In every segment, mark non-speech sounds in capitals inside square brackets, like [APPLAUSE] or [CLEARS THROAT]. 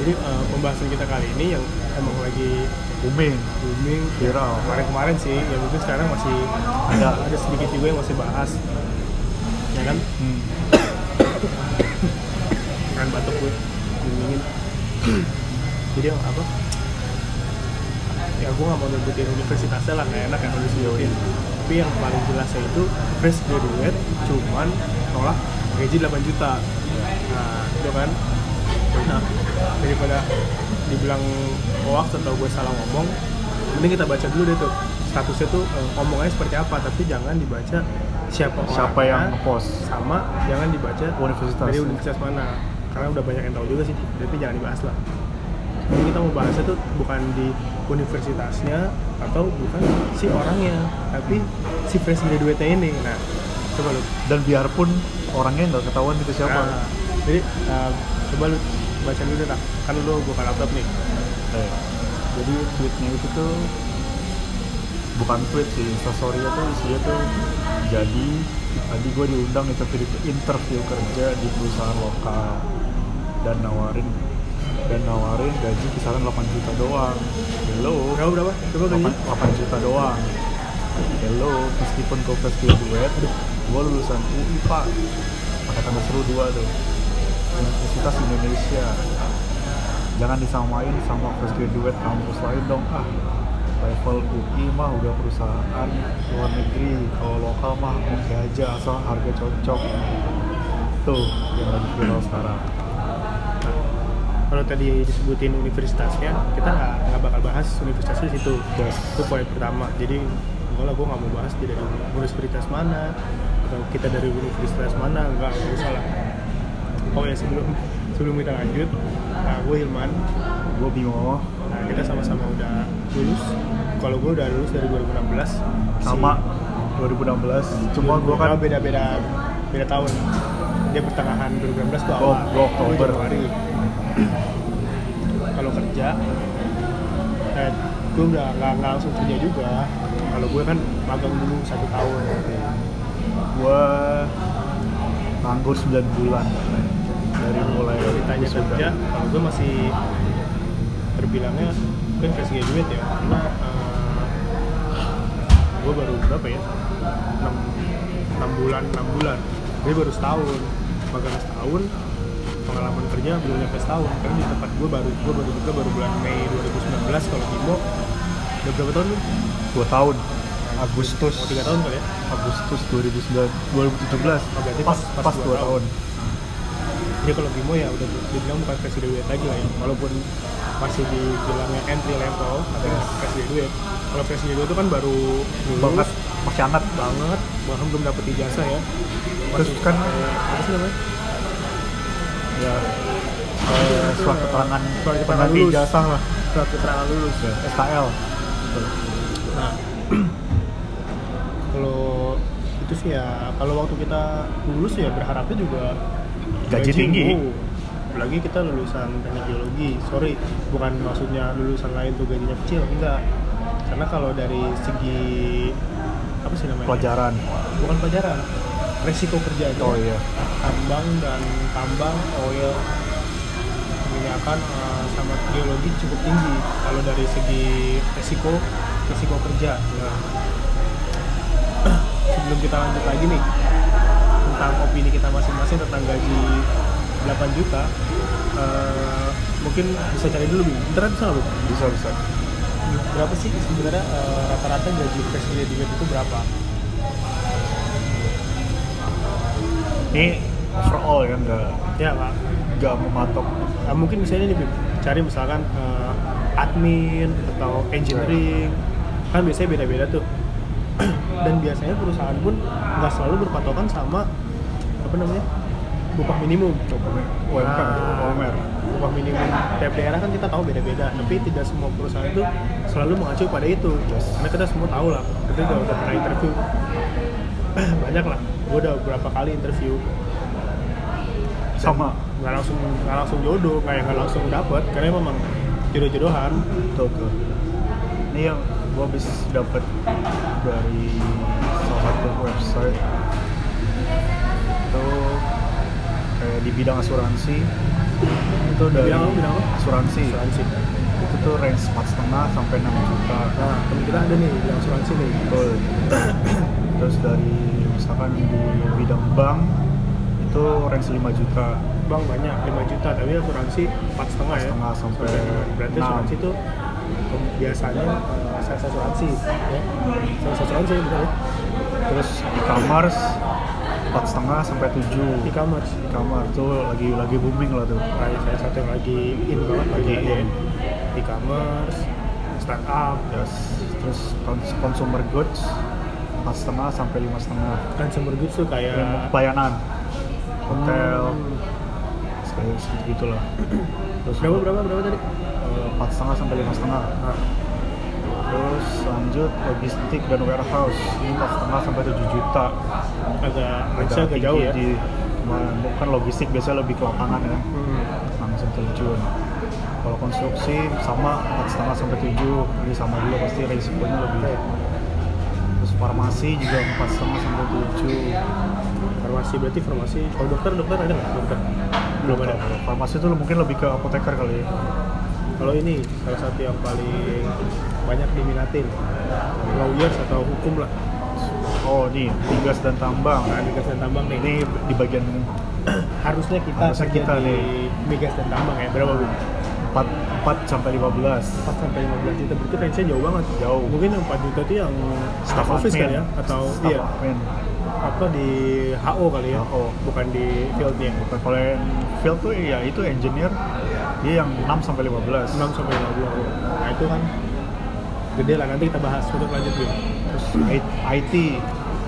jadi eh, pembahasan kita kali ini yang emang lagi booming. booming viral. kemarin-kemarin sih. Ya mungkin sekarang masih Ada. ada sedikit juga yang masih bahas. Ya kan? Hmm. [COUGHS] kan batuk gue dingin. [COUGHS] Jadi yang apa? Ya gue gak mau nyebutin universitasnya lah gak enak ya kalau disebutin. Tapi yang paling jelasnya itu fresh graduate cuman nolak gaji 8 juta. Nah itu kan? nah [LAUGHS] daripada dibilang hoax atau gue salah ngomong mending kita baca dulu deh tuh. Statusnya tuh eh, ngomongnya seperti apa tapi jangan dibaca siapa siapa orangnya, yang ngepost. Sama jangan dibaca Universitas. dari universitas mana. Karena udah banyak yang tahu juga sih tapi jangan dibahas lah. Jadi kita mau bahasnya tuh bukan di universitasnya atau bukan si orangnya tapi si fresh graduate ini. Nah coba lu. Dan biarpun orangnya nggak ketahuan itu siapa. Nah, jadi uh, coba lu baca dulu deh tak kan lu buka laptop nih. Eh, jadi tweetnya itu tuh bukan tweet sih instastory tuh isinya tuh jadi tadi gue diundang interview interview kerja di perusahaan lokal dan nawarin dan nawarin gaji kisaran 8 juta doang. Hello. Berapa berapa? Coba gaji? 8, 8 juta doang. Hello meskipun gue fresh graduate gue lulusan UI pak. Pakai tanda seru dua tuh Universitas Indonesia. Jangan disamain sama fresh graduate kampus lain dong ah. Level UI mah udah perusahaan luar negeri kalau lokal mah oke aja asal harga cocok. Tuh yang lagi viral sekarang. Kalau tadi disebutin universitasnya kita nggak nggak bakal bahas universitasnya situ. Yes. itu poin pertama. Jadi lah gue nggak mau bahas dari universitas mana atau kita dari universitas mana nggak nggak usah lah oh ya sebelum sebelum kita lanjut nah, gue Hilman gue Bimo. Nah kita sama-sama udah lulus. Kalau gue udah lulus dari 2016 sama. 2016 cuma gue kan beda beda tahun. Dia pertengahan 2016 tuh awal. Gua Oktober. Gua Januari. [CLEARS THROAT] Kalau kerja eh, gue udah nggak nggak langsung kerja juga. Kalau gue kan magang dulu satu tahun. Gue nganggur 9 bulan dari mulai ditanya kerja kalau gue masih terbilangnya gue fresh graduate ya karena eh, gue baru berapa ya 6, 6 bulan 6 bulan. Dia baru setahun magang setahun pengalaman kerja belum nyampe setahun. Karena di tempat gue baru gue baru juga baru bulan Mei 2019 kalau Bimo udah berapa tahun lu? dua tahun. Agustus. mau tiga tahun kali ya? Agustus 2009 2017 berarti pas pas- pas, pas dua dua tahun jadi kalau Bimo ya udah dibilang bukan fresh graduate lagi lah ya. Walaupun masih dibilangnya entry level tapi Yes. fresh graduate kalau fresh graduate itu kan baru lulus. banget masih hangat. Banget. Bahkan belum dapet ijazah ya. Terus Masih kan- kayak- apa sih namanya? Ya eh, surat keterangan Surat keterangan lulus. ijazah lah. Surat keterangan lulus. Ya, SKL nah [CLEARS THROAT] kalau itu sih ya kalau waktu kita lulus ya berharapnya juga Gaji tinggi. apalagi kita lulusan teknik geologi. Sorry bukan maksudnya lulusan lain tuh gajinya kecil enggak. Karena kalau dari segi apa sih namanya? Pelajaran. Bukan pelajaran resiko kerjanya oh iya. Tambang dan tambang oil minyakan eh, sama geologi cukup tinggi. Kalau dari segi resiko resiko kerja. Ya. [CLEARS THROAT] sebelum kita lanjut lagi nih tentang opini kita masing-masing tentang gaji 8 juta eh, mungkin bisa cari dulu Bim. internet bisa nggak Bim? bisa bisa. Berapa sih sebenarnya eh, rata-rata gaji fresh graduate itu berapa? Ini overall ya nggak ya pak. nggak mematok. Nah, mungkin misalnya nih Bim, cari misalkan eh, admin atau engineering. Kan biasanya beda-beda tuh. [CLEARS THROAT] Dan biasanya perusahaan pun nggak selalu berpatokan sama apa namanya? Upah minimum. UMR Nah, UMR upah minimum. Tiap daerah kan kita tahu beda-beda tapi tidak semua perusahaan itu selalu mengacu pada itu. Yes. karena kita semua tahu lah kita juga udah pernah interview. [CLEARS THROAT] Banyak lah. Gue udah beberapa kali interview. Sama. nggak langsung nggak langsung jodoh kayak nggak langsung dapet karena memang jodoh-jodohan. Tuh, tuh. Ini yang gua habis dapat dari salah satu website itu kayak di bidang asuransi. Itu dari bilang apa? asuransi. Asuransi. Itu tuh range empat setengah sampai 6 juta. Nah temen kita ada nih yang asuransi nih. Betul. [COUGHS] Terus dari misalkan di bidang bank itu range 5 juta. Bang banyak 5 juta tapi asuransi empat setengah ya. Setengah sampai berarti enam. asuransi itu biasanya uh, sales asuransi ya. Asuransi betul ya? Terus e-commerce empat setengah sampai 7 e-commerce. E-commerce tuh lagi lagi booming lah tuh. Nah, salah satu yang lagi in banget lagi in. e-commerce startup Yes. terus cons- consumer goods empat setengah sampai lima setengah. Consumer goods tuh kayak yang pelayanan. Hotel. Hmm. kayak segitu gitulah terus [CLEARS THROAT] berapa berapa berapa tadi? Eh, empat setengah sampai lima setengah. Nah, terus lanjut logistik dan warehouse. Ini empat setengah sampai 7 juta. Agak agak tinggi jauh ya? di bukan logistik biasanya lebih ke lapangan ya. Hmm. langsung terjun kalau konstruksi sama empat setengah sampai 7 ini sama juga pasti resikonya lebih. Terus farmasi juga empat setengah sampai 7 farmasi berarti farmasi. Kalau dokter dokter ada nggak? Dokter? Belum ada. Farmasi itu mungkin lebih ke apoteker kali ya. Kalau ini salah satu yang paling banyak diminatin. Lawyers atau hukum lah. Oh ini migas dan tambang nah migas dan tambang nih. Ini di bagian [CLEARS THROAT] harusnya kita Harusnya kita di nih. migas dan tambang ya. Berapa bu? 4, 4 sampai 15 4 sampai 15 juta. Berarti range-nya jauh banget. Jauh. mungkin yang 4 juta itu yang staff office kali ya? Atau Staff iya. admin. apa di HO kali ya? HO. bukan di fieldnya. Bukan. Kalau yang field tuh ya itu engineer. Dia yang 6 sampai 15 6 sampai 15 nah itu kan gede lah nanti kita bahas untuk lanjut Bim. terus I- IT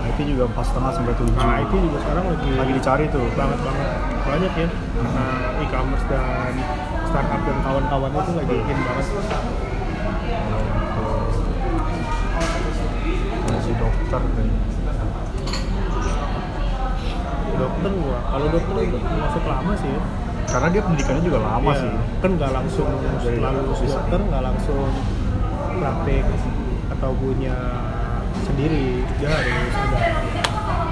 IT juga empat setengah sampai 7 nah itu juga sekarang lagi lagi dicari tuh. Banget banget. Banyak ya. Nah e-commerce dan startup dan kawan-kawan itu lagi in banget. Si dokter nih. Dokter gua kalau dokter itu masuk lama sih ya. Karena dia pendidikannya juga lama Iya, sih. kan nggak langsung setelah lulus dokter nggak langsung praktek atau punya sendiri dia harus ada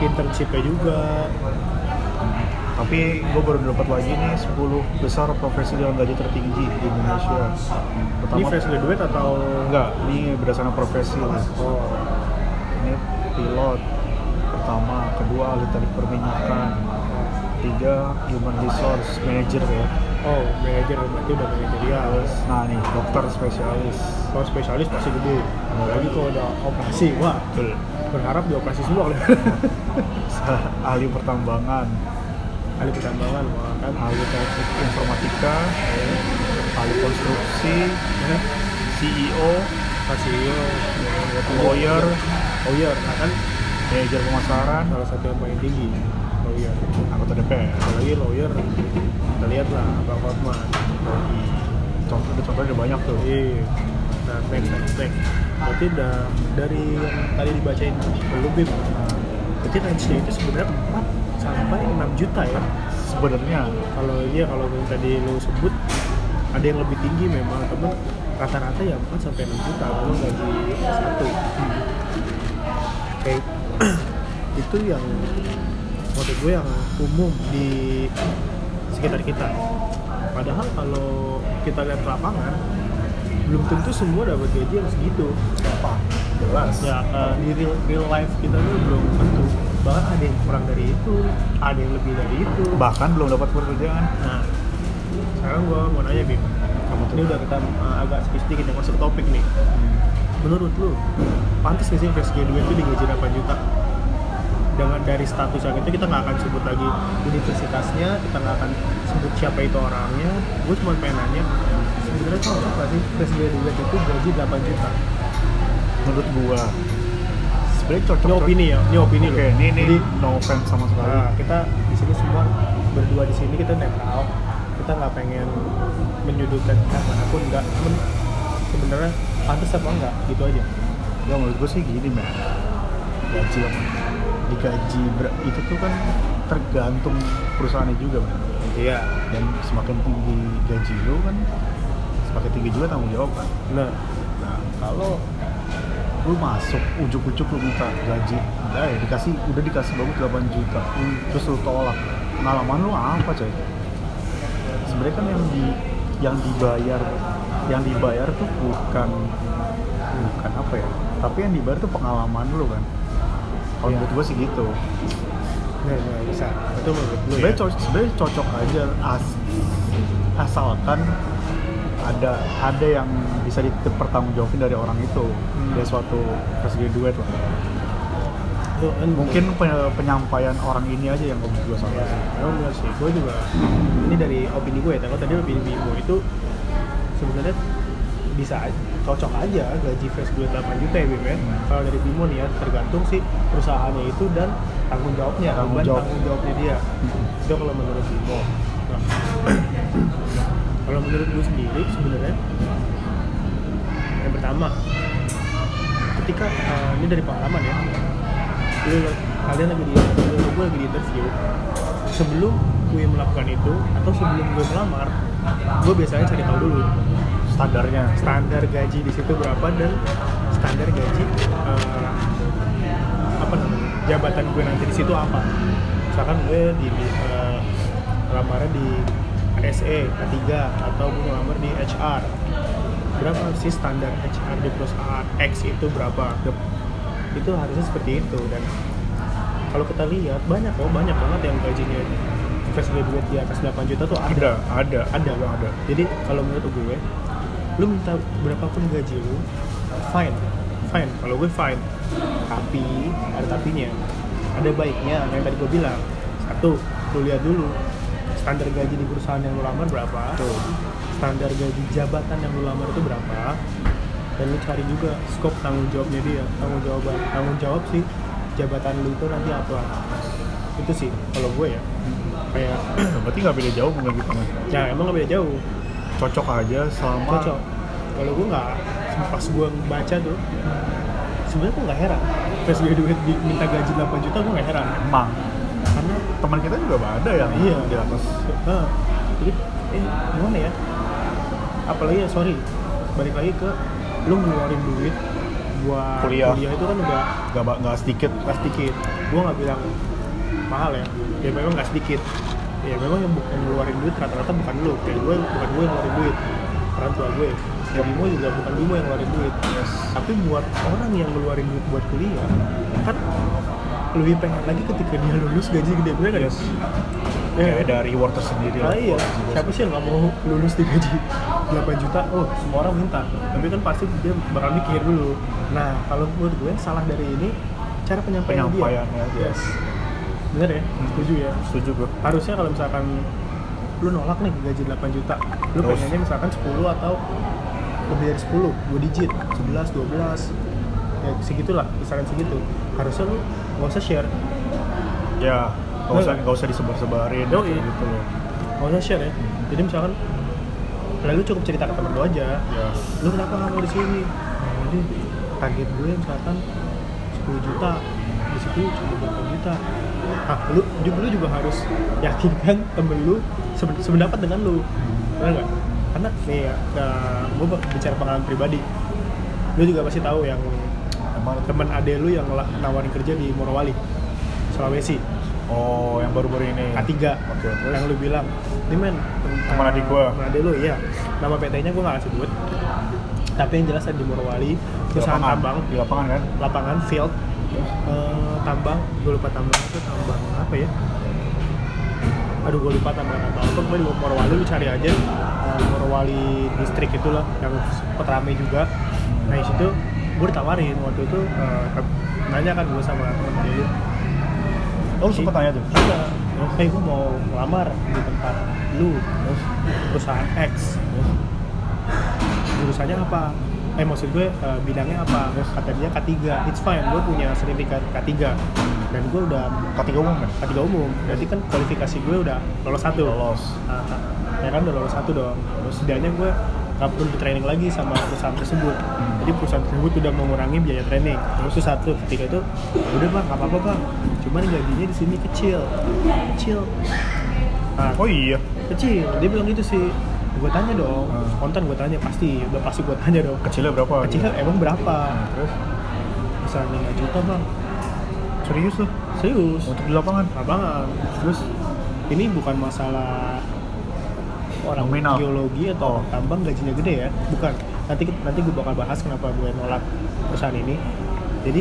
internshipnya juga. Tapi gue baru dapat lagi nih 10 besar profesi dengan gaji tertinggi di Indonesia. Ini pertama fresh graduate atau enggak ini berdasarkan profesi nih. oh ini pilot pertama kedua ahli teknik perminyakan tiga human resource manager ya oh manajer berarti udah manajerial. Nah nih dokter spesialis. Kalau spesialis pasti gede. Lagi kalau ada operasi. Wah betul. berharap di operasi semua kali [LAUGHS] ahli pertambangan. Ahli pertambangan wah kan. Ahli teknik informatika. Ahli konstruksi. Ya CEO kasih lawyer. Lawyer. Nah kan. Manajer pemasaran. Salah satu yang paling tinggi lawyer. Anggota DPR apalagi lawyer kita lihat lah Bang Hotman contoh contohnya ada banyak tuh. Iya. Nah next next next berarti udah dari yang tadi dibacain belum Bim berarti range-nya itu sebenarnya 4 sampai 6 juta ya? Sebenarnya. Kalau iya kalau yang tadi lo sebut ada yang lebih tinggi memang temen rata-rata ya 4 sampai 6 juta kalau gaji satu. Kayak [CLEARS THROAT] itu yang menurut gue yang umum di sekitar kita. Padahal kalau kita lihat lapangan belum tentu semua dapat gaji yang segitu. Apa? Jelas. Ya eh, di real, real life kita tuh belum tentu. Bahkan ada yang kurang dari itu ada yang lebih dari itu. Bahkan belum dapat pekerjaan. Nah, sekarang gua mau nanya Bim. Kamu ini udah kita uh, agak sedikit-sedikit yang masuk topik nih. Menurut lu, pantas nggak sih fresh graduate itu digaji 8 juta? Dengan dari status yang itu kita nggak akan sebut lagi universitasnya, kita nggak akan sebut siapa itu orangnya. Gue cuma pengen nanya, sebenarnya cocok nggak sih fresh graduate itu gaji 8 juta? menurut gua sebenarnya cocok Ini opini ya, ini opini oke loh. ini ini Jadi, no offense sama sekali Nah, kita di sini semua berdua di sini kita netral. Kita nggak pengen menyudutkan pihak mana pun, nggak. Sebenarnya pantas apa enggak gitu aja. ya menurut gua sih gini man gaji yang digaji ber- itu tuh kan tergantung perusahaannya juga man Iya. dan semakin tinggi gaji lu kan semakin tinggi juga tanggung jawab kan. Nah, nah kalau lu masuk ujuk-ujuk lu minta gaji udah ya dikasih udah dikasih bagus 8 juta terus lu tolak. Pengalaman lu apa coy? Sebenarnya kan yang di yang dibayar yang dibayar tuh bukan bukan apa ya tapi yang dibayar tuh pengalaman lu kan kalau Iya. menurut gue sih gitu. Nggak, nggak bisa. Itu menurut gue ya. sebenarnya cocok sebenarnya cocok aja as, asalkan ada ada yang bisa dipertanggungjawabin dari orang itu. Hmm. dari suatu fresh graduate lah. Kan mungkin pe- penyampaian orang ini aja yang menurut gue salah ya benar sih. Gue juga ini dari opini gue ya. Tadi opini Bimo itu sebenarnya bisa aja- cocok aja gaji fresh duit 8 juta ya Bim ya. Hmm. kalau dari Bimo nih ya tergantung sih perusahaannya itu dan tanggung jawabnya Tanggung jawab. tanggung jawabnya dia. Itu kalau menurut Bimo Nah, [COUGHS] kalau menurut gue sendiri sebenarnya yang pertama ketika eh, ini dari pengalaman ya lu, kalian lagi di lu, gue lagi di interview sebelum gue melakukan itu atau sebelum gue melamar gue biasanya cari tahu dulu standarnya. Standar gaji di situ berapa dan standar gaji eh, apa namanya jabatan gue nanti di situ apa? Misalkan gue di lamarnya di SE K3 atau gue ngelamar di HR berapa sih standar HR di perusahaan? X itu berapa? Itu harusnya seperti itu. Dan kalau kita lihat banyak kok banyak banget yang gajinya fresh graduate di atas 8 juta tuh ada ada ada ada ada. Jadi kalau menurut gue lu minta berapapun gaji lu fine fine. Kalau gue fine. Tapi ada tapinya. Ada baiknya yang tadi gue bilang. Satu lu lihat dulu standar gaji di perusahaan yang lu lamar berapa? Tuh. standar gaji jabatan yang lu lamar itu berapa? Dan lu cari juga scope tanggung jawabnya dia tanggung jawab tanggung jawab sih jabatan lu itu nanti apa. Itu sih kalau gue ya. Kayak berarti nggak beda jauh mungkin gitu ya emang gak beda jauh cocok aja selama cocok. Kalau gue nggak pas gue baca tuh sebenarnya gue nggak heran. Fresh graduate di- minta gaji 8 juta gue nggak heran. Emang? Karena teman kita juga ada yang iya. di atas. Ah, jadi eh gimana ya? Apalagi ya sorry balik lagi ke lu ngeluarin duit buat Kuliah. itu kan udah nggak nggak sedikit. Nggak sedikit. Gue nggak bilang mahal ya. Ya memang nggak sedikit ya memang yang, bu- yang ngeluarin duit rata-rata bukan lu kayak gue bukan gue yang ngeluarin duit orang tua gue ya Bimo juga bukan Bimo yang ngeluarin duit tapi buat orang yang ngeluarin duit buat kuliah kan lebih pengen lagi ketika dia lulus gaji gede bener kan Yes. ya kayak ada reward tersendiri Ah lah iya, si bos. siapa sih yang nggak mau lulus di gaji 8 juta? Oh, semua orang minta. Tapi kan pasti dia bakal mikir dulu. Nah, kalau menurut gue salah dari ini cara penyampaian Penyampaiannya, dia. yes. Bener ya? Setuju ya? setuju gue Harusnya kalau misalkan lu nolak nih gaji 8 juta, lu Terus? pengennya misalkan 10 atau lebih dari 10, 2 digit, 11, 12 ya segitulah, kisaran segitu harusnya lu nggak usah share ya nggak usah Bener. nggak usah disebar-sebarin Yoi. gitu loh nggak usah share ya jadi misalkan lalu cukup cerita ke temen lu aja ya lu kenapa nggak mau di sini nah, jadi target gue misalkan 10 juta situ cuma berapa juta. Ah lu juga lu juga harus yakinkan temen lu sependapat dengan lu. Benar nggak? Karena nih ya nah, gue bicara pengalaman pribadi. Lu juga pasti tahu yang teman. ade lu yang la- nawarin kerja di Morowali Sulawesi. Oh yang baru-baru ini. K3 oke terus? Yang lu bilang. Ini men Teman adik gua. teman adik lu iya. Nama PT-nya gua nggak kasih sebut tapi yang jelas ada di Morowali Di perusahaan lapangan. tambang di lapangan kan? Lapangan field eh, tambang gue lupa tambang itu tambang apa ya? Aduh gue lupa tambang apa. Apa gue di Morowali lu cari aja. Eh, Morowali distrik itulah yang sempat rame juga. Nah di situ gue ditawarin. Waktu itu eh, nanya kan gue sama temen dia. Oh lu sempet tanya tuh? Iya. Hey, gue mau ngelamar di tempat lu, terus perusahaan X. Jurusannya apa? Eh maksud gue eh, bidangnya apa? Terus kata dia K3. It's fine, gue punya sertifikat K3 dan gue udah ketiga umum kan K3 umum. Berarti kan kualifikasi gue udah lolos satu. lolos nah, ya kan udah lolos satu dong. Terus setidaknya gue nggak perlu di training lagi sama perusahaan tersebut. Jadi perusahaan tersebut udah mengurangi biaya training. Terus itu satu, ketika itu udah bang, nggak apa-apa bang. Cuman gajinya di sini kecil, kecil. Nah, oh iya kecil. Dia bilang gitu sih. Gue tanya dong, Hmm. spontan gue tanya pasti, udah pasti gue tanya dong. kecilnya berapa Kecilnya emang berapa? Nah, terus Bisa 5 juta bang. serius tuh Serius. untuk di lapangan Lapangan. Terus ini bukan masalah orang Nominal. geologi atau Oh. tambang gajinya gede ya bukan nanti nanti gue bakal bahas kenapa gue nolak perusahaan ini jadi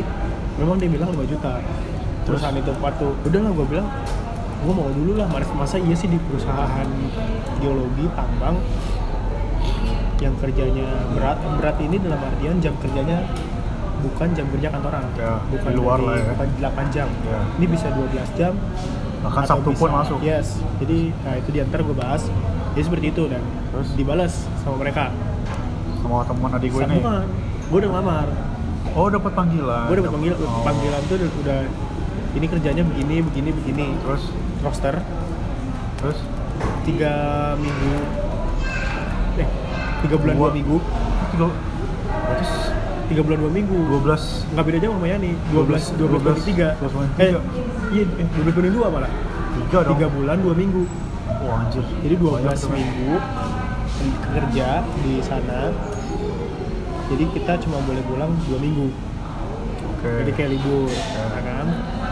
memang dia bilang 5 juta perusahaan itu waktu udah lah gue bilang gue mau dulu lah masa, masa iya sih di perusahaan geologi tambang yang kerjanya berat berat ini dalam artian jam kerjanya bukan jam kerja kantoran. Ya, bukan di luar dari- lah ya. bukan 8 jam. Ya. ini bisa 12 jam bahkan Sabtu pun masuk. Yes. Jadi nah itu di antar gue bahas. Jadi seperti itu dan Terus? dibalas sama mereka. Sama teman adik gue Sama. Ini gue udah ngelamar. Oh dapat panggilan. Gue udah panggil Oh. panggilan tuh udah, udah ini kerjanya begini begini begini. Terus? Roster. Terus? Tiga minggu. Eh tiga bulan dua Dua. minggu. Tiga. Berarti tiga bulan dua minggu. 12 nggak beda jauh sama Yani 12 12 banding 3 12 banding eh tiga. iya eh, 12 banding 2 malah. Tiga dong. 3 bulan 2 minggu. Wah anjir. Jadi 12 Banyak tuh. minggu kerja di sana. Jadi kita cuma boleh pulang 2 minggu. Oke. Jadi kayak libur ya kan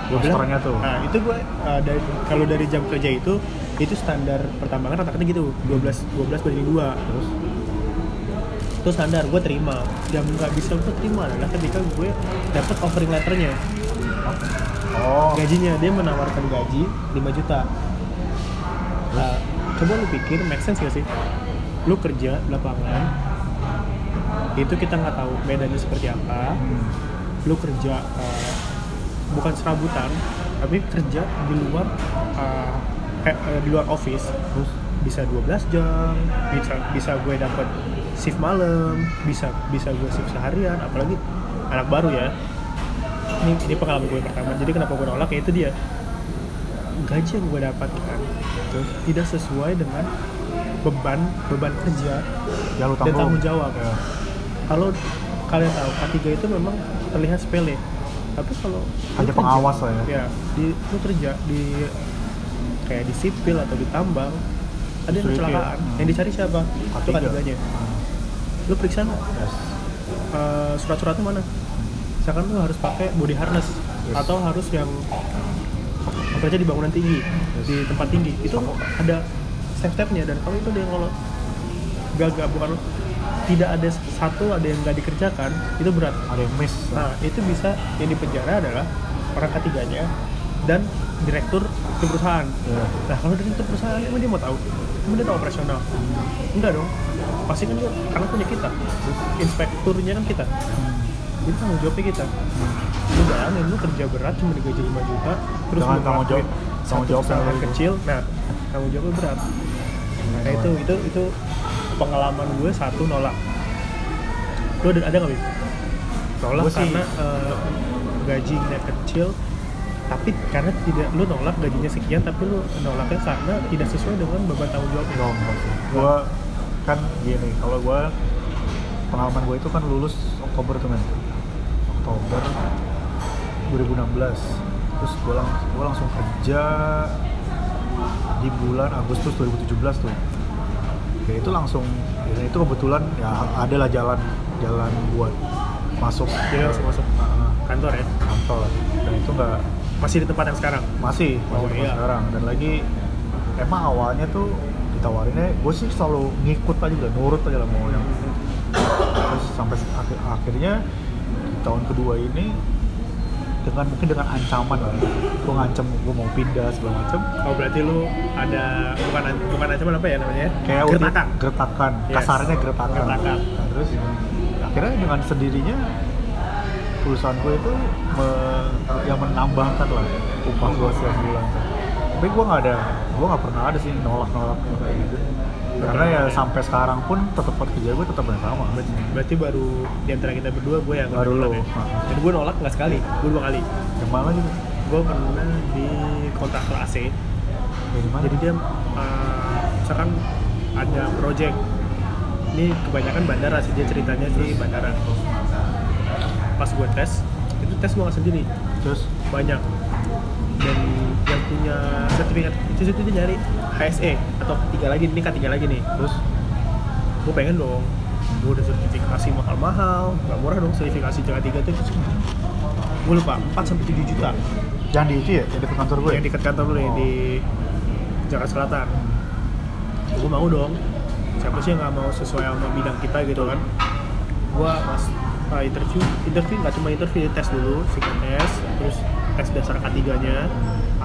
Rosternya tuh. nah itu gue uh, dari kalau dari jam kerja itu itu standar pertambangan rata-rata gitu 12 12 banding 2 terus? Itu standar gue terima. Yang nggak bisa gue terima adalah ketika gue dapet offering letternya. Oh. Gajinya dia menawarkan gaji 5 juta. Nah, coba lu pikir make sense gak sih? Lu kerja lapangan itu kita nggak tahu medannya seperti apa. Hmm. lu kerja uh, bukan serabutan tapi kerja di luar uh, eh, eh, di luar office. Terus? Bisa 12 jam bisa bisa gue dapat shift malam bisa bisa gue shift seharian apalagi anak baru ya. Ini ini pengalaman gue pertama. Jadi kenapa gue nolak? Ya itu dia. Gaji yang gue dapatkan terus? tidak sesuai dengan beban beban kerja ya dan tanggung. tanggung jawab. Ya. kalau kalian tahu K3 itu memang terlihat sepele tapi kalau lu Hanya kerja- pengawas lah ya. ya di lu kerja di kayak di sipil atau di tambang ada yang ya. kecelakaan Hmm. yang dicari siapa itu K3. K3 nya Ah, lu periksa nggak yes. Eh, surat-suratnya mana misalkan lu harus pakai body harness Yes. atau harus yang kerja di bangunan tinggi di tempat tinggi itu ada step-stepnya dan kalau itu dia kalau gagal bukan tidak ada satu ada yang nggak dikerjakan itu berat. Ada yang miss. Nah itu bisa yang dipenjara adalah orang ketiganya dan direktur di perusahaan. Ya. nah kalau direktur perusahaan emang dia mau tahu? Emang dia tahu operasional? Enggak dong. Pasti kan dia karena punya kita. Inspekturnya kan kita. Hmm. itu tanggung jawabnya kita. Lu bayangin lu kerja berat cuma digaji 5 juta terus Jangan tanggung jawab- tanggung jawab kecil. Nah tanggung jawabnya berat. Nah itu itu itu pengalaman gue satu nolak lu ada nggak Bim? nolak Gue sih- karena eh, gajinya kecil tapi karena tidak lu nolak gajinya sekian tapi lu nolaknya karena tidak sesuai dengan beban tanggung jawabnya sih. Gua kan gini, kalau gua pengalaman gue itu kan lulus Oktober tuh men. Oktober 2016. Terus gue lang gua langsung kerja di bulan Agustus 2017 tuh. Ya itu langsung, ya itu kebetulan ya adalah jalan jalan buat masuk. Jadi langsung masuk uh, kantor ya? Kantor. Dan itu nggak masih di tempat yang sekarang? Masih masih Oh, tempat iya. sekarang. Dan lagi emang awalnya tuh ditawarinnya gue sih selalu ngikut aja udah nurut aja lah mau yang terus sampai akhir akhirnya di tahun kedua ini dengan mungkin dengan ancaman lah gue ngancam gue mau pindah segala macam Oh berarti lu ada bukan bukan ancaman apa ya namanya? kayak gertakan. gertakan Yes. kasarnya gertakan, Gertakan. Nah, terus akhirnya dengan sendirinya perusahaan gue itu me- yang menambahkan lah upah gue setiap bulan tapi gue nggak ada gue nggak pernah ada sih nolak nolak kayak gitu karena ya sampai sekarang pun tetap kerja gue tetap yang sama Ber- Berarti baru di antara kita berdua gue yang Baru lu. ya. Dan gue nolak nggak sekali, gue dua kali. yang mana gitu Gue pernah di kontraktor AC. dari mana Jadi dia uh, misalkan ada project ini kebanyakan bandara sih dia ceritanya sih bandara. Pas gue tes, itu tes gue nggak sendiri, terus banyak dan punya sertifikat itu itu dia nyari HSE atau ketiga lagi ini ketiga lagi nih. Terus gue pengen dong gue udah sertifikasi mahal-mahal gak murah dong sertifikasi tingkat tiga tuh. Gue lupa 4 sampai 7 juta. Yang di itu ya yang di kantor gue yang dekat kantor nih Oh. di Jakarta Selatan. Gue mau dong siapa sih yang nggak mau sesuai sama bidang kita gitu kan? Gue pas uh, interview interview nggak cuma interview tes dulu psikotes terus tes dasar K 3 nya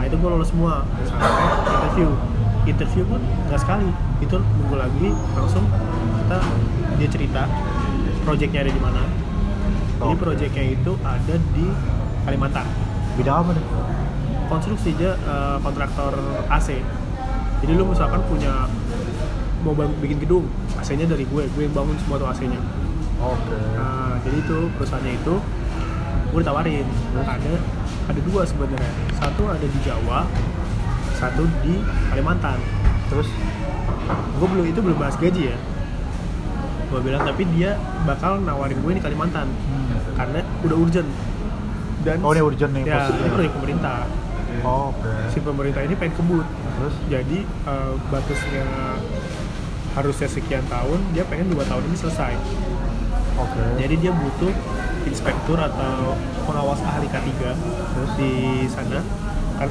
nah itu gue lolos semua. Sampai interview. Interview pun nggak sekali. Itu nunggu lagi langsung kita dia cerita projectnya ada di mana. Jadi Oke. projectnya itu ada di Kalimantan. Bidang apa nih konstruksi aja eh, kontraktor AC jadi lu misalkan punya mau bangun- bikin gedung AC-nya dari gue gue yang bangun semua tuh AC-nya oke. Nah jadi itu perusahaannya itu gue ditawarin ada ada dua sebenarnya. Satu ada di Jawa satu di Kalimantan. Terus gue belum itu belum bahas gaji ya. Gue bilang tapi dia bakal nawarin gue di Kalimantan karena udah urgent. Dan oh ini urgent nih ya posisinya. ini proyek pemerintah. Oh, oke. Si pemerintah ini pengen kebut. Terus? Jadi eh, batasnya harusnya sekian tahun dia pengen dua tahun ini selesai. Oke. Jadi dia butuh inspektur atau pengawas ahli K3 di sana kan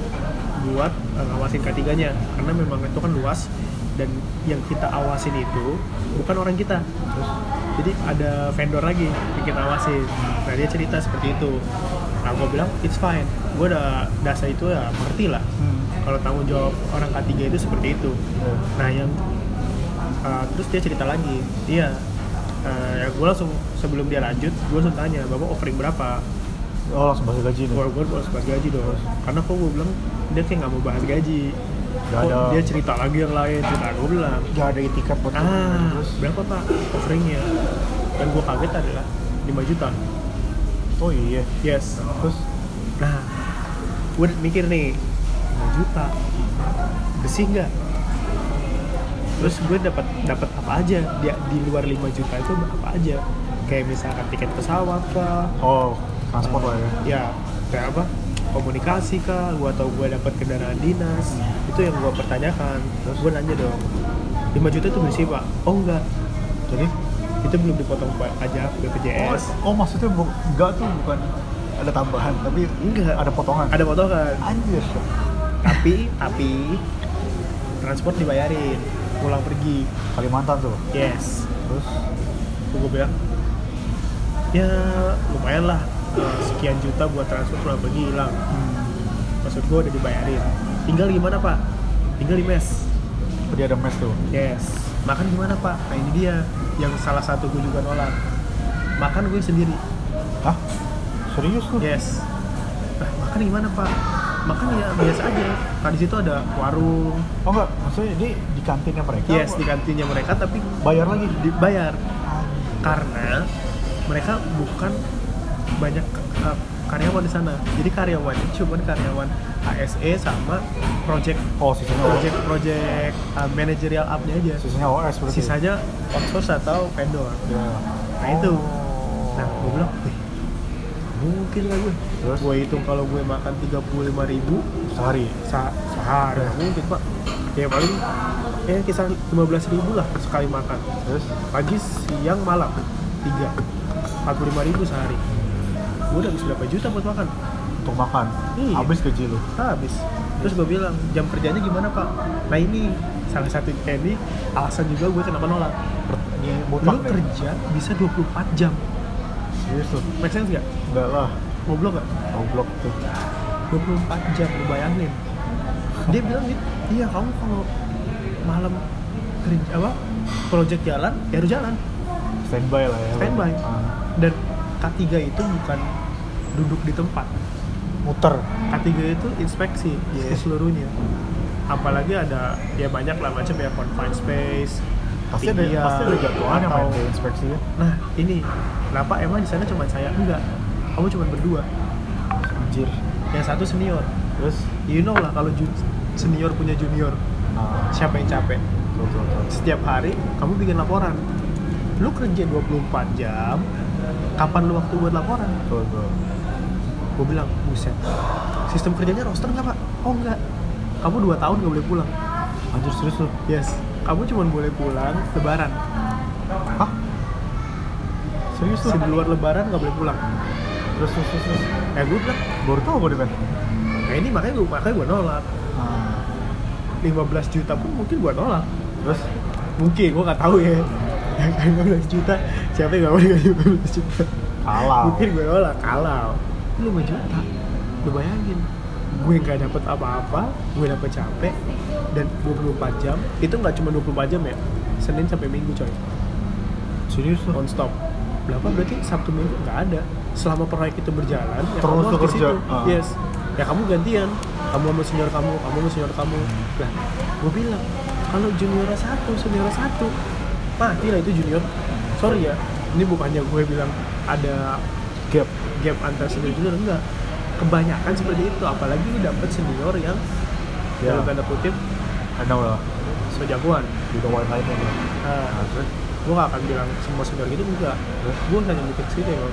buat eh, ngawasin K3 nya. Karena memang itu kan luas dan yang kita awasin itu bukan orang kita. Terus jadi ada vendor lagi yang kita awasin. Nah dia cerita seperti itu. Nah gue bilang it's fine. Gue udah dasar itu ya mengerti lah. Hmm. kalau tanggung jawab orang K3 itu seperti itu. Nah yang uh, terus dia cerita lagi. Iya uh, ya gue langsung sebelum dia lanjut gue langsung tanya bapak offering berapa? Oh langsung bahas gaji nih? Gue gue harus bahas gaji dong. Karena kok gue bilang dia kayak nggak mau bahas gaji. Kok ada. dia cerita lagi yang lain cerita gue bilang. Gak ada tiket buat ah terus? berapa pak offeringnya dan gue kaget adalah 5 juta. Oh iya. Yes. Terus? Nah gue mikir nih 5 juta. Bersih nggak terus gue dapat dapat apa aja? Dia di luar 5 juta itu apa aja? Kayak misalkan tiket pesawat kah? Oh transport lah ya. Ya kayak apa? Komunikasi kah? Gua atau gue dapat kendaraan dinas. Itu yang gue pertanyakan. Terus gue nanya dong 5 juta itu bersih pak oh enggak. Jadi? Itu belum dipotong pajak oh, BPJS oh maksudnya bu enggak tuh bukan ada tambahan tapi enggak. ada potongan. Ada potongan. Anjir. Tapi tapi transport dibayarin pulang pergi. Kalimantan tuh? Yes. Terus? Gue bilang. Ya lumayan lah. Eh, sekian juta buat transport pulang pergi hilang. Hmm. maksud gue udah dibayarin. Tinggal gimana pak? Tinggal di mes. Dia ada mes tuh? Yes. Makan gimana pak? Nah ini dia yang salah satu gue juga nolak. Makan gue sendiri. Hah? Serius tuh? Yes. Nah, makan gimana pak? Makan ya biasa aja. Nah di situ ada warung. Oh enggak. Maksudnya di di kantinnya mereka? Yes apa? di kantinnya mereka tapi bayar lagi? Dibayar. Karena mereka bukan banyak uh, karyawan di sana. Jadi karyawannya cuma karyawan ASE sama project oh sisanya project project uh, managerial up-nya aja. Sisanya OS berarti sisanya outsource atau vendor. Ya. Nah, itu. Oh. nah gue bilang "Wih, mungkin lah gue Terus? gue hitung kalau gue makan 35.000 ribu sehari? Se- sehari. Nggak mungkin pak. Ya paling ya kisar 15.000 ribu lah sekali makan. Terus? Pagi siang malam. Tiga. 45.000 ribu sehari. Gue udah habis berapa juta buat makan? Untuk makan? Iya. habis gaji lu habis. Terus? Gue bilang jam kerjanya gimana pak? Nah ini salah satu ini alasan juga gue kenapa nolak. Lu kerja bisa 24 jam. Serius tuh? Make sense gak? enggak lah. Goblok gak? goblok tuh. 24 jam lu bayangin. Dia bilang gitu iya kamu kalau malam kerja apa project jalan ya harus jalan. Standby lah ya. Standby. Ah. dan K3 itu bukan duduk di tempat. Muter. K3 itu inspeksi Yes. seluruhnya. Apalagi ada ya banyak lah macam ya confined space pasti ada tinggian, pasti ada jadwalnya atau- main inspeksi kan nah ini kenapa emang di sana cuma saya? Enggak. Kamu cuma berdua? Anjir. Yang satu senior. Terus? You know lah kalau senior punya junior siapa yang capek? Setiap hari kamu bikin laporan. Lu kerja 24 jam kapan lu waktu buat laporan? Betul, betul. gue bilang buset sistem kerjanya roster nggak pak? Oh enggak kamu dua tahun nggak boleh pulang. Anjir serius tuh yes. Kamu cuma boleh pulang lebaran. Hah? Serius tuh di luar lebaran nggak boleh pulang. Terus terus terus, terus. ya gue bilang baru tau gue Ben nah ini makanya gue makanya gue nolak 15 juta pun mungkin gue nolak. Terus? Mungkin gue nggak tahu ya. Yang kan 15 juta siapa yang gak mau digaji 15 juta? Kalah mungkin gue nolak kalau. 5 juta? Lu bayangin. Gue nggak dapet apa-apa gue dapet capek dan 24 jam. Itu nggak cuma 24 jam ya? Senin sampai Minggu coy. Serius non stop berapa? Berarti Sabtu Minggu nggak ada. Selama proyek itu berjalan ya Terus kamu harus kerja. Ah. yes. Ya kamu gantian kamu sama senior kamu kamu sama senior kamu. Lah gue bilang kalau junior satu senior satu. Mati lah itu junior. Sorry ya ini bukannya gue bilang ada gap gap antar senior junior enggak. Kebanyakan seperti itu apalagi lu dapet senior yang Ya. dalam tanda kutip know lah. so jagoan di nih nah, Nah, terus? Gue gak akan bilang semua senior gitu enggak. Gue hanya mikir sih deh eh,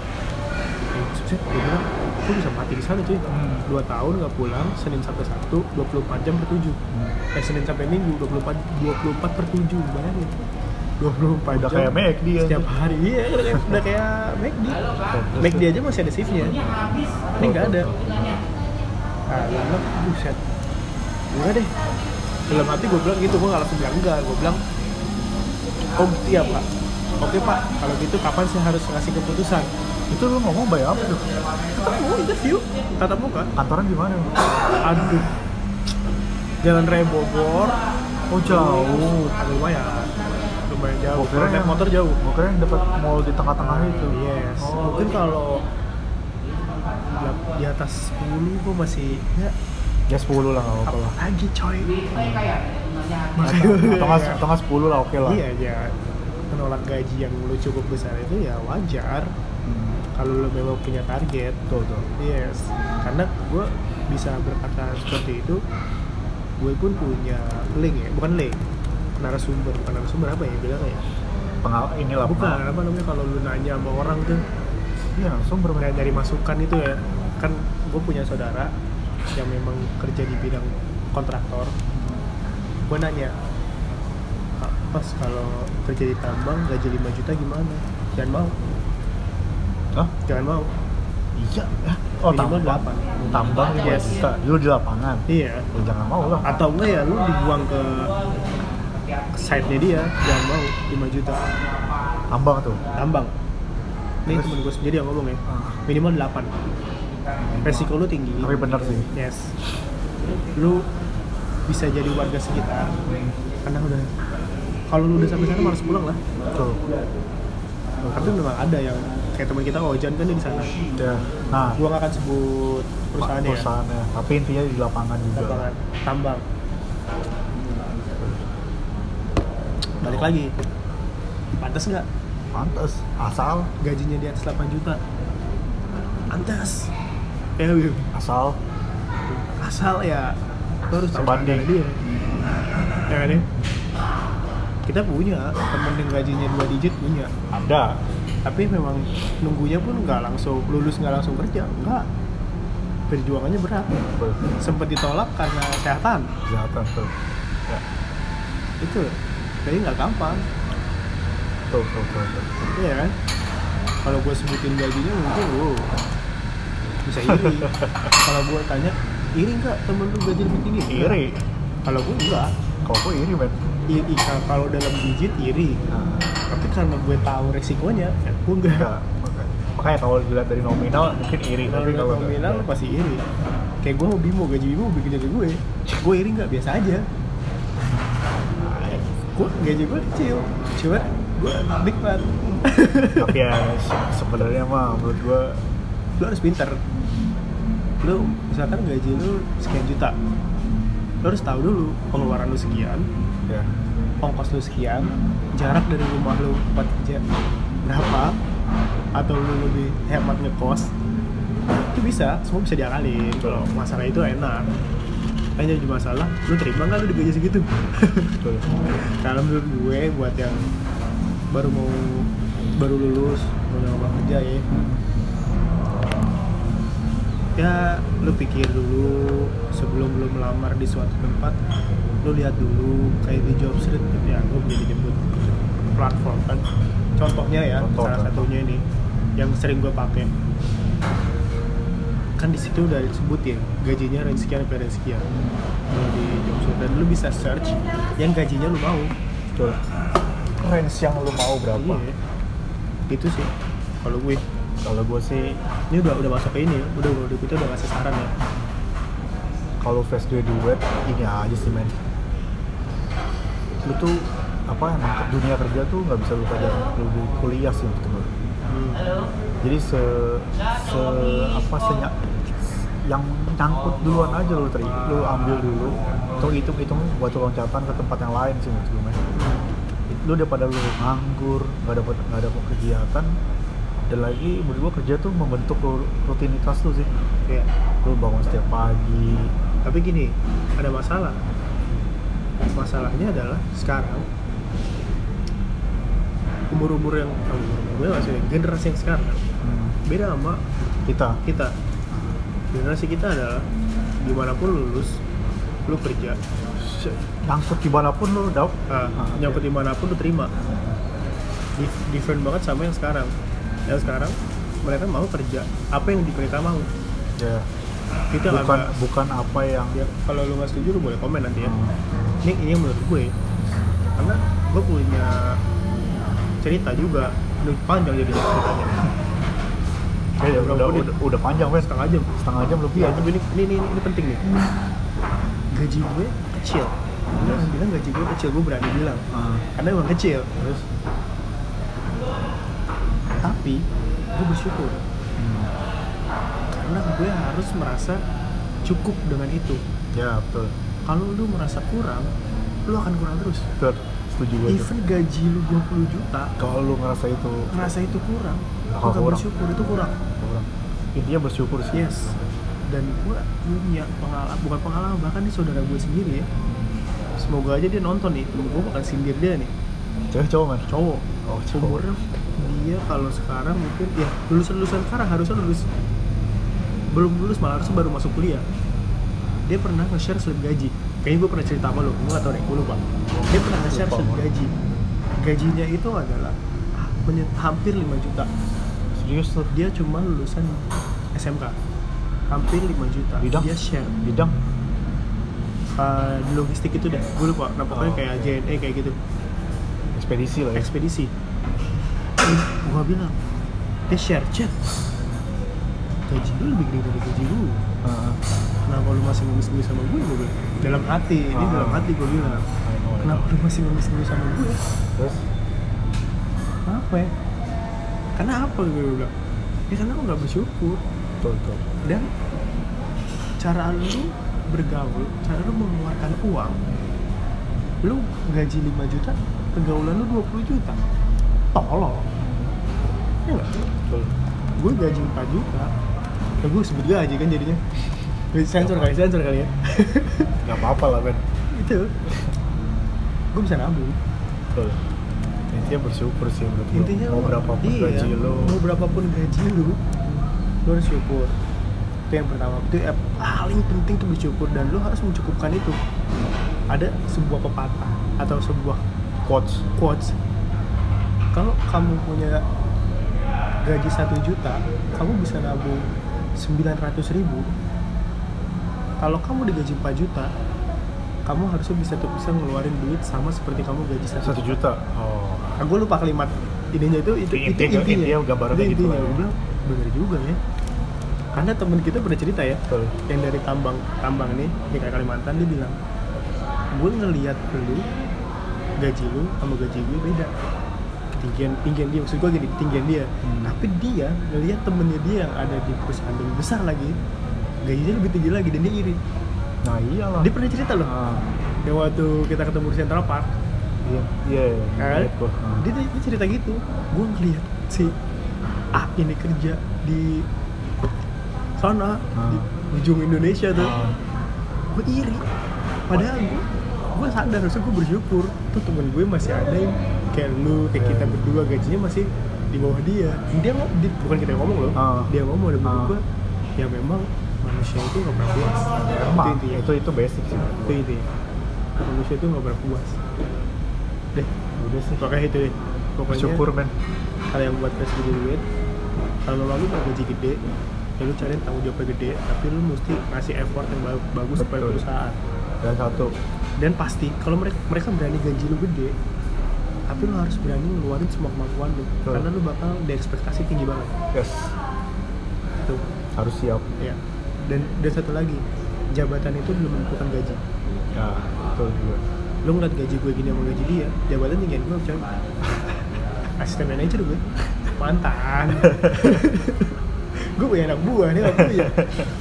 gue bilang gue bisa mati di sana cuy. Hmm. dua tahun nggak pulang senin sampai sabtu 24 jam per tujuh. Hmm. eh senin sampai minggu 24 24 per tujuh bayangin. 24 udah jam kayak McD ya. setiap hari iya udah kayak, udah kayak McD McD aja masih ada shiftnya. Ini nggak ada. Gue bilang buset. Enggak deh. Dalam hati gue bilang gitu gue nggak langsung bilang enggak gue bilang oh gitu ya pak. Oke pak. Kalau gitu kapan saya harus ngasih keputusan itu lu ngomong bayar apa tuh ketemu interview. Tatap muka. Kantoran di mana? Aduh. Jalan raya Bogor. Oh jauh. Agak lumayan. Lumayan jauh. Gua kalau naik yang- motor jauh. gua kira yang dapat mall di tengah-tengah itu. Yes. Oh. mungkin kalau di atas 10 gue masih ya. Ya 10 lah nggak apa-apa lah. Lagi coy? Atau nggak [LAUGHS] atau nggak 10 lah oke lah. Iya ya. Menolak gaji yang lu cukup besar itu ya wajar. Hmm. Kalau lu memang punya target tuh tuh yes. Karena gue bisa berkata seperti itu gue pun punya link ya bukan link narasumber bukan narasumber apa ya bilang ya? Pengal inilah bukan pengal- apa namanya kalau lu nanya sama orang tuh iya sumber kayak dari masukan itu ya. Kan gue punya saudara yang memang kerja di bidang kontraktor. Gue nanya "Kak, pas kalau kerja di tambang gaji 5 juta gimana? Jangan mau Hah? jangan mau. Iya ya. Oh Minimal tambang delapan. tambang lima Yes. juta dulu di lapangan. Iya. Ya jangan mau lah. Atau enggak ya lu dibuang ke site-nya dia jangan mau. 5 juta. Tambang tuh. Tambang ini Terus? temen gue sendiri yang ngomong ya. Ah. minimal 8 resiko lu tinggi. Tapi bener sih. Yes. Lu bisa jadi warga sekitar. Karena udah kalau lu udah sampai sana harus pulang lah. Tuh tapi memang ada yang kayak teman kita Ojan kan dia di sana. Ya nah. Gua nggak akan sebut perusahaannya ya. Perusahaannya tapi intinya di lapangan juga. Lapangan tambang. Balik lagi. Pantas nggak? Pantas asal. Gajinya di atas 8 juta. Pantas ya Bim. asal. Asal ya. Harus Sebanding. dia. Ya kan ya kita punya. Temen yang gajinya dua digit punya. Ada tapi memang nunggunya pun nggak langsung lulus nggak langsung kerja enggak perjuangannya berat. Betul. sempat ditolak karena kesehatan. Kesehatan tuh ya. Itu. Jadi nggak gampang. Tuh tuh tuh, tuh. iya kan? Kalau gue sebutin gajinya mungkin wow. Bisa iri. [LAUGHS] Kalau gue tanya iri nggak temen lu gaji lebih tinggi? Iri. Kalau gue enggak kalau gue iri men iri kalau dalam digit iri nah, tapi karena gue tahu resikonya ya gue enggak enggak makanya, makanya kalau dilihat dari nominal mungkin iri kalau kalau nominal lu pasti iri. Kayak gue mau bimo gaji bimo bikin dari gue. Gue iri nggak biasa aja. Gue gaji gue kecil. Cuma gue nikmat. Tapi ya se- sebenarnya mah menurut gue lu harus pinter lu misalkan gaji lu sekian juta. Lu harus tahu dulu pengeluaran lu sekian ya ongkos lu sekian jarak dari rumah lu tempat kerja berapa? Atau lu lebih hemat ngekos? Itu bisa semua bisa diakalin. Kalau masalah itu enak. Hanya jadi masalah lu terima nggak lu digaji segitu? [LAUGHS] Kalau menurut gue buat yang baru mau baru lulus mau nyoba kerja ya. Ya lu pikir dulu sebelum lu melamar di suatu tempat lu lihat dulu kayak di job street gitu ya gue bisa nyebut platform kan contohnya ya Contoh, salah satunya ini yang sering gue pakai kan di situ udah disebutin gajinya range sekian sampai range sekian kalau di job street dan lu bisa search yang gajinya lu mau betul range yang lu mau berapa Iya. Itu sih kalau gue. kalau gue sih Ini udah udah masuk ke ini, ya. udah udah kita udah ngasih saran ya. kalau fresh graduate ini aja sih men lu tuh apa emang ke dunia kerja tuh nggak bisa lu pelajarin lu kuliah sih menurut gue Hmm. jadi se se apa senyak yang nyangkut duluan aja lu teri lu ambil dulu tuh hitung hitung buat loncatan ke tempat yang lain sih menurut gue lu daripada lu nganggur nggak dapat nggak dapat kegiatan dan lagi menurut gua kerja tuh membentuk rutinitas lu sih Iya. lu bangun setiap pagi Tapi gini, ada masalah. Masalahnya adalah sekarang umur-umur yang oh, umur gue masih generasi yang sekarang hmm, beda sama kita kita. Generasi kita adalah di mana pun lu lulus, lu kerja, nyangkut di mana pun lu dap ah, Ah, oke. nyangkut di mana pun lu terima. Dif- different banget sama yang sekarang. Yang sekarang mereka mau kerja apa yang mereka mau. ya Kita bukan bukan apa yang ya kalau lu nggak setuju lu boleh komen nanti ya. Hmm, ini ini yang menurut gue. Karena gue punya cerita juga. Ini panjang jadi ceritanya. Ya, ya, udah, udah udah panjang wes. Setengah jam. Setengah jam lebih Iya, tapi ini, ini, ini, ini penting nih. Gaji gue kecil. Gue Yes. bilang gaji gue kecil. Gue berani bilang. Ah, karena emang kecil. Terus? Tapi gue bersyukur. Hmm, karena gue harus merasa cukup dengan itu. Ya betul kalau lu merasa kurang lu akan kurang terus betul setuju gue even gaji lu 20 juta kalau lu ngerasa itu ngerasa itu kurang lu kurang. bersyukur itu kurang kurang intinya bersyukur sih Yes. Dan gue punya pengalaman, bukan pengalaman, bahkan ini saudara gue sendiri ya. Semoga aja dia nonton nih, gue bakal sindir dia nih. cewek cowok man Cowok. oh cowok Umurnya dia kalau sekarang mungkin ya lulusan-lulusan sekarang harusnya lulus belum lulus malah harusnya baru masuk kuliah. Dia pernah nge-share slip gaji. Kayaknya gue pernah cerita sama lo, gue gak tau deh, gue lupa. Dia pernah nge-share slip gaji. Gajinya itu adalah hampir 5 juta. serius tuh Dia cuma lulusan SMK. Hampir 5 juta. Bidang? Dia share. bidang uh, di logistik itu dah gue lupa nah pokoknya Oh, kayak oke. JNE kayak gitu ekspedisi lah ya ekspedisi gue bilang dia share chat gaji lu lebih gede dari gaji lu kenapa lu masih ngemis-ngemis sama gue? Gue bilang dalam hati ini Ah. dalam hati gue bilang kenapa lu masih ngemis-ngemis sama gue? Terus? Apa ya? Karena apa gue bilang ya karena lu gak bersyukur. Betul betul. Dan cara lu bergaul cara lu mengeluarkan uang lu gaji 5 juta pergaulan lu 20 juta. Tolol. Ya nggak? Betul. Gue gaji 4 juta. Ya gue sebut gaji kan jadinya. Gue sensor kali. Sensor kali ya? [LAUGHS] Nggak apa-apa lah men itu. Gue bisa nabung. Betul. Intinya bersyukur sih menurut intinya mau lu- berapa pun iya, gaji lo mau berapapun gaji lu lu harus syukur itu yang pertama. Itu yang paling penting tuh bersyukur. Dan lu harus mencukupkan itu. Ada sebuah pepatah atau sebuah quotes. quotes. Kalau kamu punya gaji satu juta kamu bisa nabung 900 ribu kalau kamu digaji 4 juta kamu harusnya bisa tuh bisa ngeluarin duit sama seperti kamu gaji satu satu juta oh Nah, gue lupa kalimat ininya itu itu itu Intinya- intinya. intinya gambarannya Itu gitu intinya. ya. Gue bilang bener juga ya. Karena temen kita pernah cerita ya, betul yang dari tambang tambang nih di Kalimantan dia bilang, gue ngelihat lu gaji lu sama gaji gue beda. Ketinggian tinggian dia maksud gue gini ketinggian dia. Hmm. Tapi dia ngelihat temennya dia yang ada di perusahaan lebih besar lagi, gajinya lebih tinggi lagi dan dia iri. nah iyalah Dia pernah cerita loh, ah, yang waktu kita ketemu di Central Park, iya iya iya, kan? Ah. dia, dia cerita gitu gue ngeliat si A ini kerja di sana Ah. di ujung Indonesia tuh Ah. gue iri padahal gue gue sadar harusnya gue bersyukur tuh temen gue masih ada yang kayak lu kayak kita Yeah. berdua gajinya masih di bawah dia dia ngomong dia- bukan kita yang ngomong loh Ah. dia ngomong dan menurut Ah. gue ya memang manusia itu nggak pernah puas. Emang, itu intinya. Itu itu basic sih. Itu intinya. Manusia itu nggak pernah puas. Deh. Udah sih. Pokoknya itu deh. Pokoknya bersyukur men. kalau yang buat fresh graduate kalau lu mau gaji gede ya lu cari tanggung jawabnya gede tapi lu mesti ngasih effort yang ba- bagus Betul. perusahaan. Dan satu. Dan pasti kalau mereka mereka berani gaji lu gede tapi lo harus berani ngeluarin semua kemampuan lo Betul. karena lo bakal diekspektasi tinggi banget. Yes. Tuh. Harus siap. Ya dan dan satu lagi jabatan itu belum menentukan gaji. Ya betul juga. Lo ngeliat gaji gue gini sama gaji dia jabatan tinggian gue coy. [LAUGHS] Asisten manajer gue. Mantan. [LAUGHS] Gue punya anak buah dia gak punya.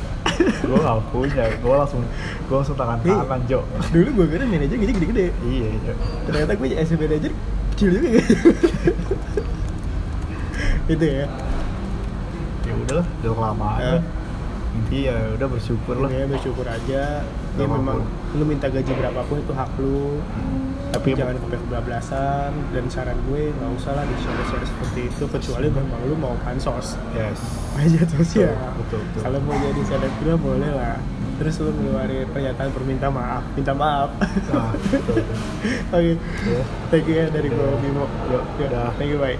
[LAUGHS] Gue gak punya. Gue langsung gue langsung tangan tangan Jo. dulu gue kira manajer gaji gede-gede. Iya iya. Ternyata gue asisten manajer kecil juga. Ya itu ya. Ya udahlah udah kelamaan Ya. Intinya ya udah bersyukur lah. Ya bersyukur aja. Ya memang lu minta gaji berapapun itu hak lu. Tapi Tapi- jangan sampai kebablasan. Dan saran gue nggak usah lah di share share seperti itu. Kecuali memang lu mau pansos yes. Aja sosial betul, betul. kalau mau jadi selebgram boleh lah. Terus lu ngeluarin pernyataan perminta maaf. Minta maaf. Nah [LAUGHS] oke. Ya. thank you ya dari gue Ya. Bimo. Yuk, Ya, udah. thank you bye